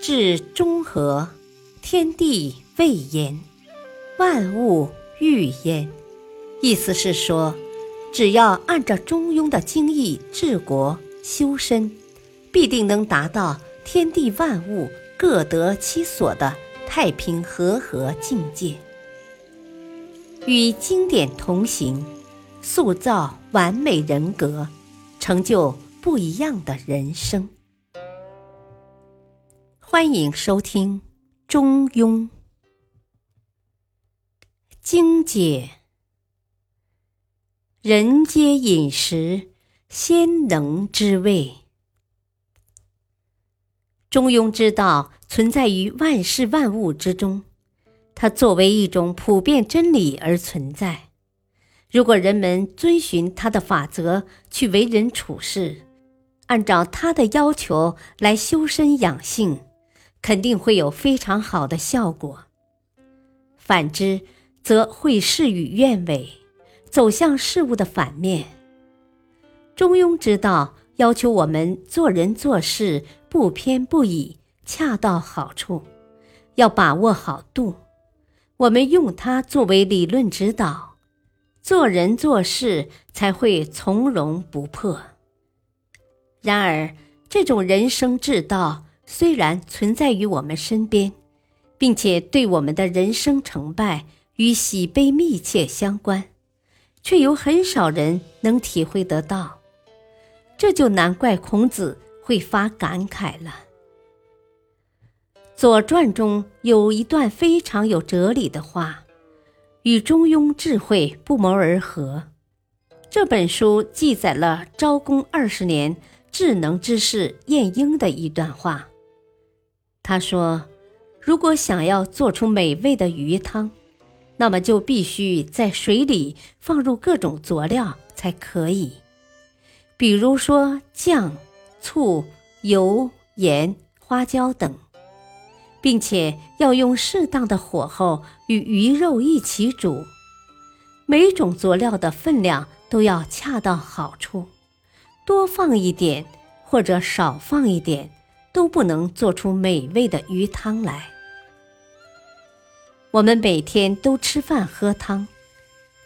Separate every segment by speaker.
Speaker 1: 至中和，天地未焉，万物欲焉。意思是说，只要按照中庸的经义治国修身，必定能达到天地万物各得其所的太平和合境界。与经典同行，塑造完美人格，成就不一样的人生。欢迎收听《中庸》精解。人皆饮食，先能之味。中庸之道存在于万事万物之中，它作为一种普遍真理而存在。如果人们遵循它的法则去为人处事，按照它的要求来修身养性，肯定会有非常好的效果。反之，则会事与愿违。走向事物的反面。中庸之道要求我们做人做事不偏不倚，恰到好处，要把握好度。我们用它作为理论指导，做人做事才会从容不迫。然而，这种人生之道虽然存在于我们身边，并且对我们的人生成败与喜悲密切相关。却有很少人能体会得到，这就难怪孔子会发感慨了。《左传》中有一段非常有哲理的话，与中庸智慧不谋而合。这本书记载了昭公二十年智能之士晏婴的一段话。他说：“如果想要做出美味的鱼汤，”那么就必须在水里放入各种佐料才可以，比如说酱、醋、油、盐、花椒等，并且要用适当的火候与鱼肉一起煮，每种佐料的分量都要恰到好处，多放一点或者少放一点都不能做出美味的鱼汤来。我们每天都吃饭喝汤，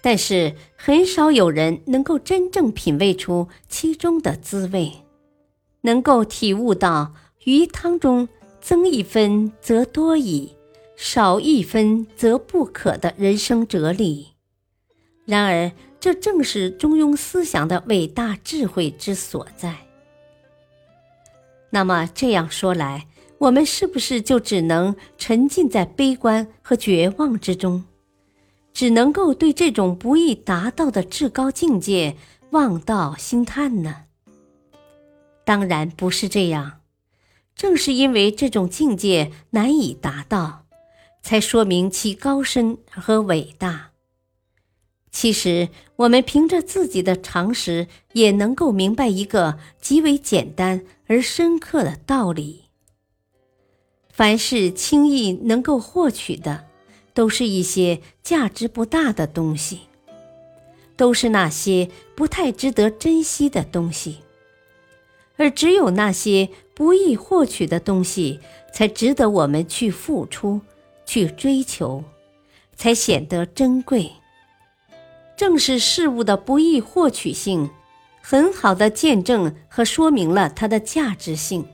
Speaker 1: 但是很少有人能够真正品味出其中的滋味，能够体悟到鱼汤中增一分则多矣，少一分则不可的人生哲理。然而，这正是中庸思想的伟大智慧之所在。那么这样说来，我们是不是就只能沉浸在悲观和绝望之中，只能够对这种不易达到的至高境界望道兴叹呢？当然不是这样，正是因为这种境界难以达到，才说明其高深和伟大。其实，我们凭着自己的常识，也能够明白一个极为简单而深刻的道理。凡是轻易能够获取的，都是一些价值不大的东西，都是那些不太值得珍惜的东西，而只有那些不易获取的东西，才值得我们去付出、去追求，才显得珍贵。正是事物的不易获取性，很好的见证和说明了它的价值性。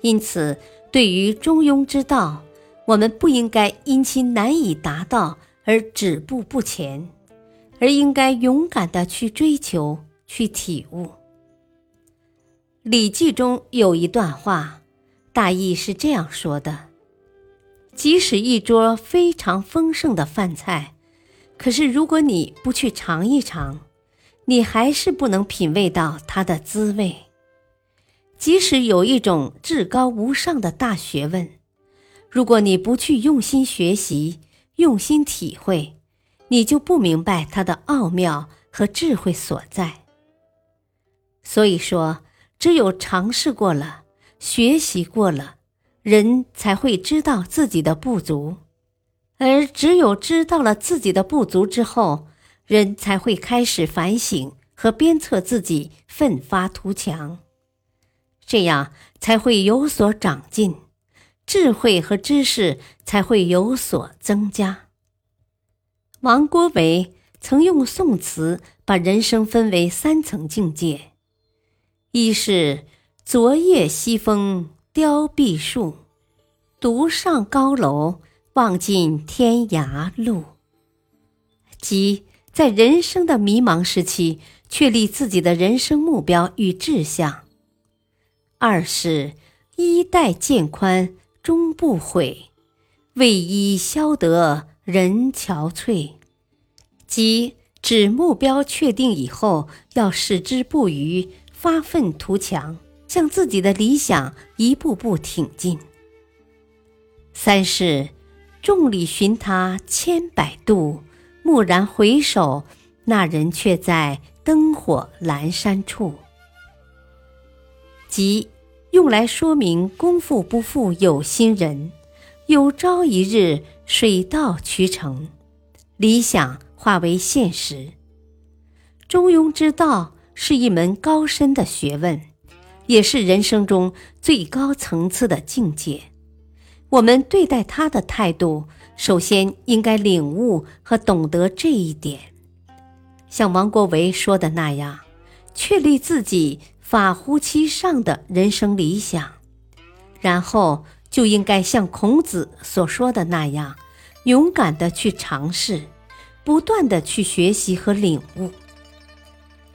Speaker 1: 因此。对于中庸之道，我们不应该因其难以达到而止步不前，而应该勇敢的去追求、去体悟。《礼记》中有一段话，大意是这样说的：即使一桌非常丰盛的饭菜，可是如果你不去尝一尝，你还是不能品味到它的滋味。即使有一种至高无上的大学问，如果你不去用心学习、用心体会，你就不明白它的奥妙和智慧所在。所以说，只有尝试过了、学习过了，人才会知道自己的不足；而只有知道了自己的不足之后，人才会开始反省和鞭策自己，奋发图强。这样才会有所长进，智慧和知识才会有所增加。王国维曾用宋词把人生分为三层境界：一是昨夜西风凋碧树，独上高楼，望尽天涯路。即在人生的迷茫时期，确立自己的人生目标与志向；二是衣带渐宽终不悔，为伊消得人憔悴。即指目标确定以后，要矢志不渝，发愤图强，向自己的理想一步步挺进。三是众里寻他千百度。蓦然回首，那人却在灯火阑珊处。即用来说明功夫不负有心人，有朝一日水到渠成，理想化为现实。中庸之道是一门高深的学问，也是人生中最高层次的境界。我们对待他的态度。首先应该领悟和懂得这一点，像王国维说的那样，确立自己法乎其上的人生理想，然后就应该像孔子所说的那样，勇敢的去尝试，不断的去学习和领悟。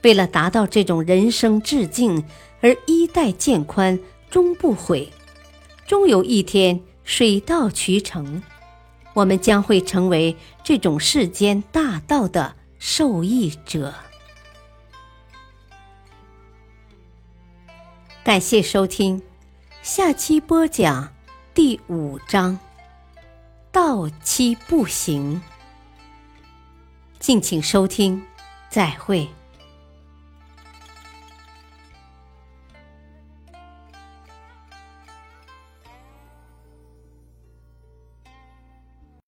Speaker 1: 为了达到这种人生致敬而衣带渐宽终不悔，终有一天水到渠成。我们将会成为这种世间大道的受益者。感谢收听，下期播讲第五章“道期不行”。敬请收听，再会。